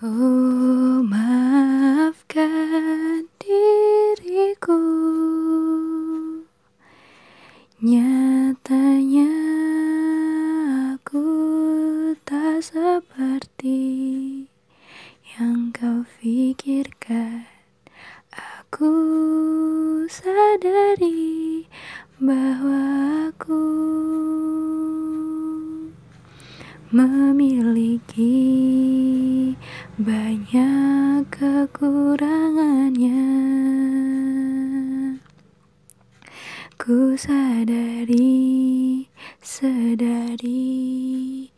Oh maafkan diriku. Nyatanya aku tak seperti yang kau pikirkan. Aku sadari bahwa aku memiliki banyak kekurangannya. Ku sadari, sedari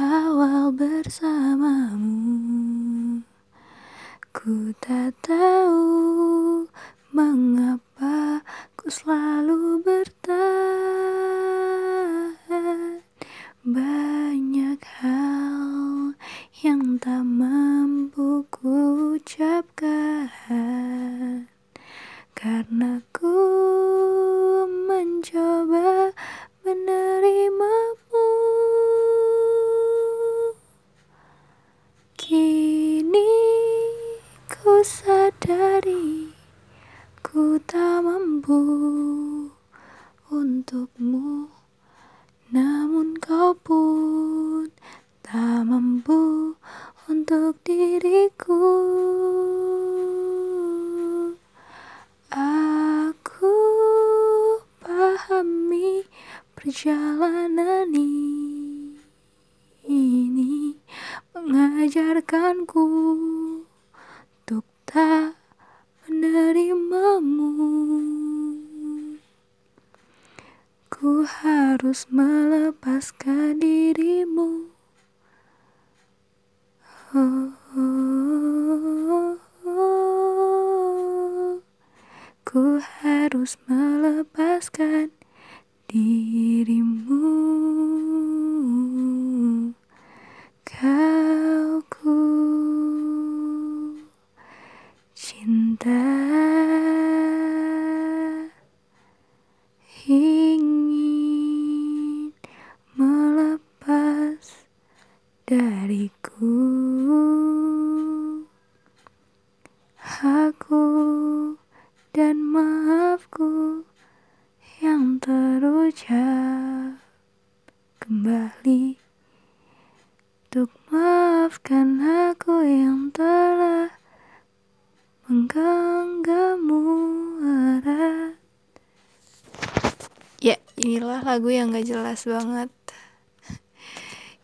awal bersamamu. Ku tak tahu mengapa ku selalu bertahan sadari ku tak mampu untukmu. Namun kau pun tak mampu untuk diriku. Aku pahami perjalanan ini Mengajarkanku tak menerimamu Ku harus melepaskan dirimu oh, oh, oh. Ku harus melepaskan dariku. Aku dan maafku yang terucap kembali Untuk maafkan aku yang telah menggenggammu erat. Ya inilah lagu yang gak jelas banget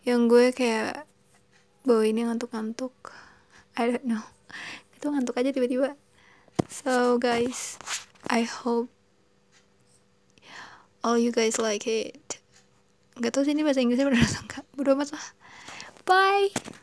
Yang gue kayak bawa ini ngantuk-ngantuk. I don't know. Itu ngantuk aja tiba-tiba. So guys I hope all you guys like it. Gak tau sih ini bahasa Inggrisnya bener atau enggak. Bodo amat lah. Bye